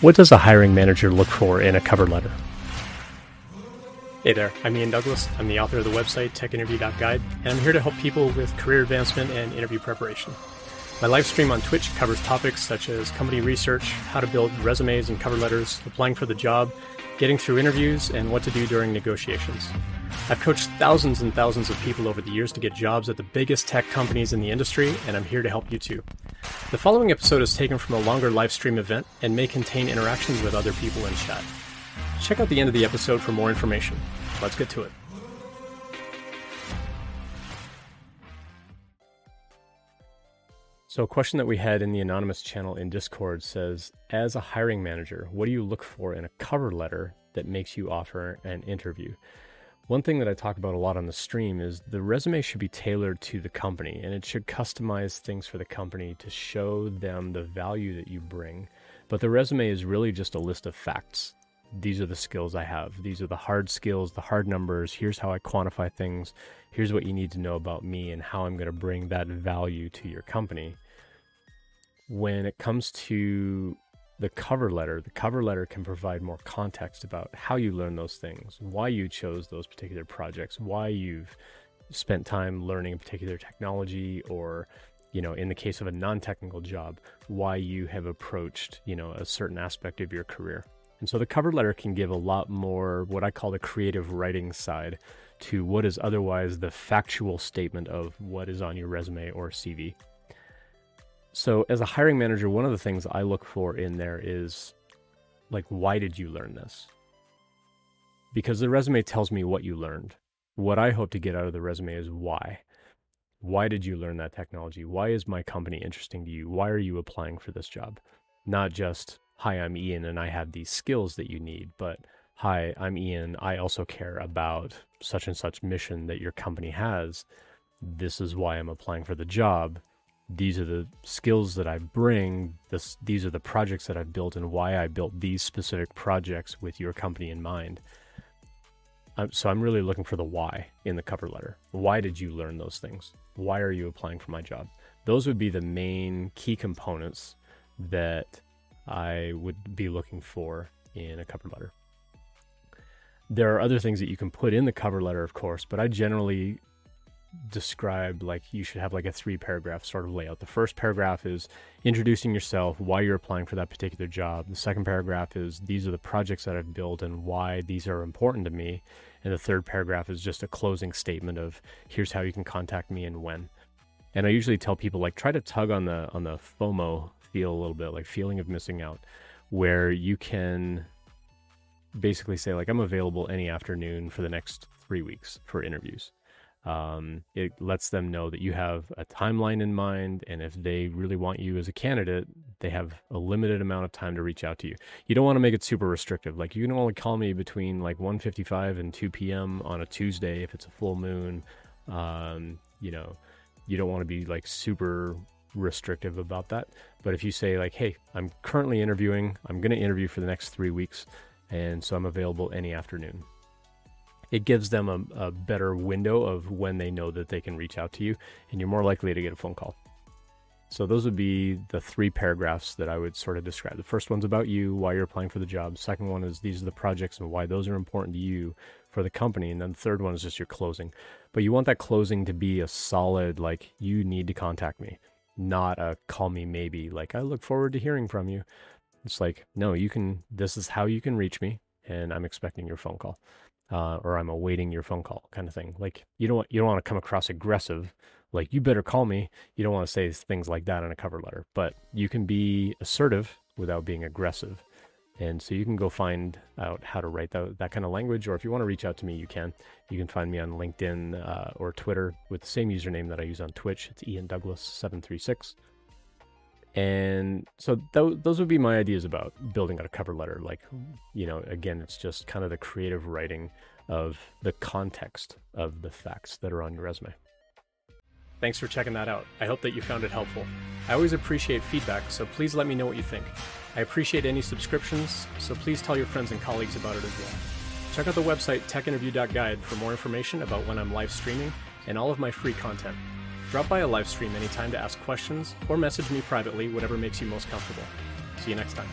What does a hiring manager look for in a cover letter? Hey there, I'm Ian Douglas. I'm the author of the website techinterview.guide, and I'm here to help people with career advancement and interview preparation. My live stream on Twitch covers topics such as company research, how to build resumes and cover letters, applying for the job, getting through interviews, and what to do during negotiations. I've coached thousands and thousands of people over the years to get jobs at the biggest tech companies in the industry, and I'm here to help you too. The following episode is taken from a longer live stream event and may contain interactions with other people in chat. Check out the end of the episode for more information. Let's get to it. So, a question that we had in the anonymous channel in Discord says As a hiring manager, what do you look for in a cover letter that makes you offer an interview? One thing that I talk about a lot on the stream is the resume should be tailored to the company and it should customize things for the company to show them the value that you bring. But the resume is really just a list of facts. These are the skills I have. These are the hard skills, the hard numbers. Here's how I quantify things. Here's what you need to know about me and how I'm going to bring that value to your company. When it comes to the cover letter, the cover letter can provide more context about how you learn those things, why you chose those particular projects, why you've spent time learning a particular technology or you know in the case of a non-technical job why you have approached you know a certain aspect of your career. And so the cover letter can give a lot more what i call the creative writing side to what is otherwise the factual statement of what is on your resume or cv so, as a hiring manager, one of the things I look for in there is like, why did you learn this? Because the resume tells me what you learned. What I hope to get out of the resume is why. Why did you learn that technology? Why is my company interesting to you? Why are you applying for this job? Not just, hi, I'm Ian and I have these skills that you need, but hi, I'm Ian. I also care about such and such mission that your company has. This is why I'm applying for the job these are the skills that I bring. This, these are the projects that I've built and why I built these specific projects with your company in mind. Um, so I'm really looking for the why in the cover letter. Why did you learn those things? Why are you applying for my job? Those would be the main key components that I would be looking for in a cover letter. There are other things that you can put in the cover letter, of course, but I generally describe like you should have like a three paragraph sort of layout. The first paragraph is introducing yourself, why you're applying for that particular job. The second paragraph is these are the projects that I've built and why these are important to me. And the third paragraph is just a closing statement of here's how you can contact me and when. And I usually tell people like try to tug on the on the FOMO feel a little bit, like feeling of missing out, where you can basically say like I'm available any afternoon for the next three weeks for interviews um, it lets them know that you have a timeline in mind, and if they really want you as a candidate, they have a limited amount of time to reach out to you. You don't want to make it super restrictive. Like you can only call me between like 1:55 and 2 p.m. on a Tuesday if it's a full moon. Um, you know, you don't want to be like super restrictive about that. But if you say like, "Hey, I'm currently interviewing. I'm going to interview for the next three weeks, and so I'm available any afternoon." It gives them a, a better window of when they know that they can reach out to you, and you're more likely to get a phone call. So those would be the three paragraphs that I would sort of describe. The first one's about you, why you're applying for the job. Second one is these are the projects and why those are important to you for the company. And then the third one is just your closing. But you want that closing to be a solid, like, you need to contact me, not a call me maybe, like, I look forward to hearing from you. It's like, no, you can, this is how you can reach me, and I'm expecting your phone call uh, or I'm awaiting your phone call kind of thing. Like you don't want, you don't want to come across aggressive. Like you better call me. You don't want to say things like that in a cover letter, but you can be assertive without being aggressive. And so you can go find out how to write that, that kind of language, or if you want to reach out to me, you can. You can find me on LinkedIn uh, or Twitter with the same username that I use on Twitch. It's Ian Douglas seven three six. And so th- those would be my ideas about building out a cover letter. Like, you know, again, it's just kind of the creative writing of the context of the facts that are on your resume. Thanks for checking that out. I hope that you found it helpful. I always appreciate feedback, so please let me know what you think. I appreciate any subscriptions, so please tell your friends and colleagues about it as well. Check out the website techinterview.guide for more information about when I'm live streaming and all of my free content. Drop by a live stream anytime to ask questions or message me privately, whatever makes you most comfortable. See you next time.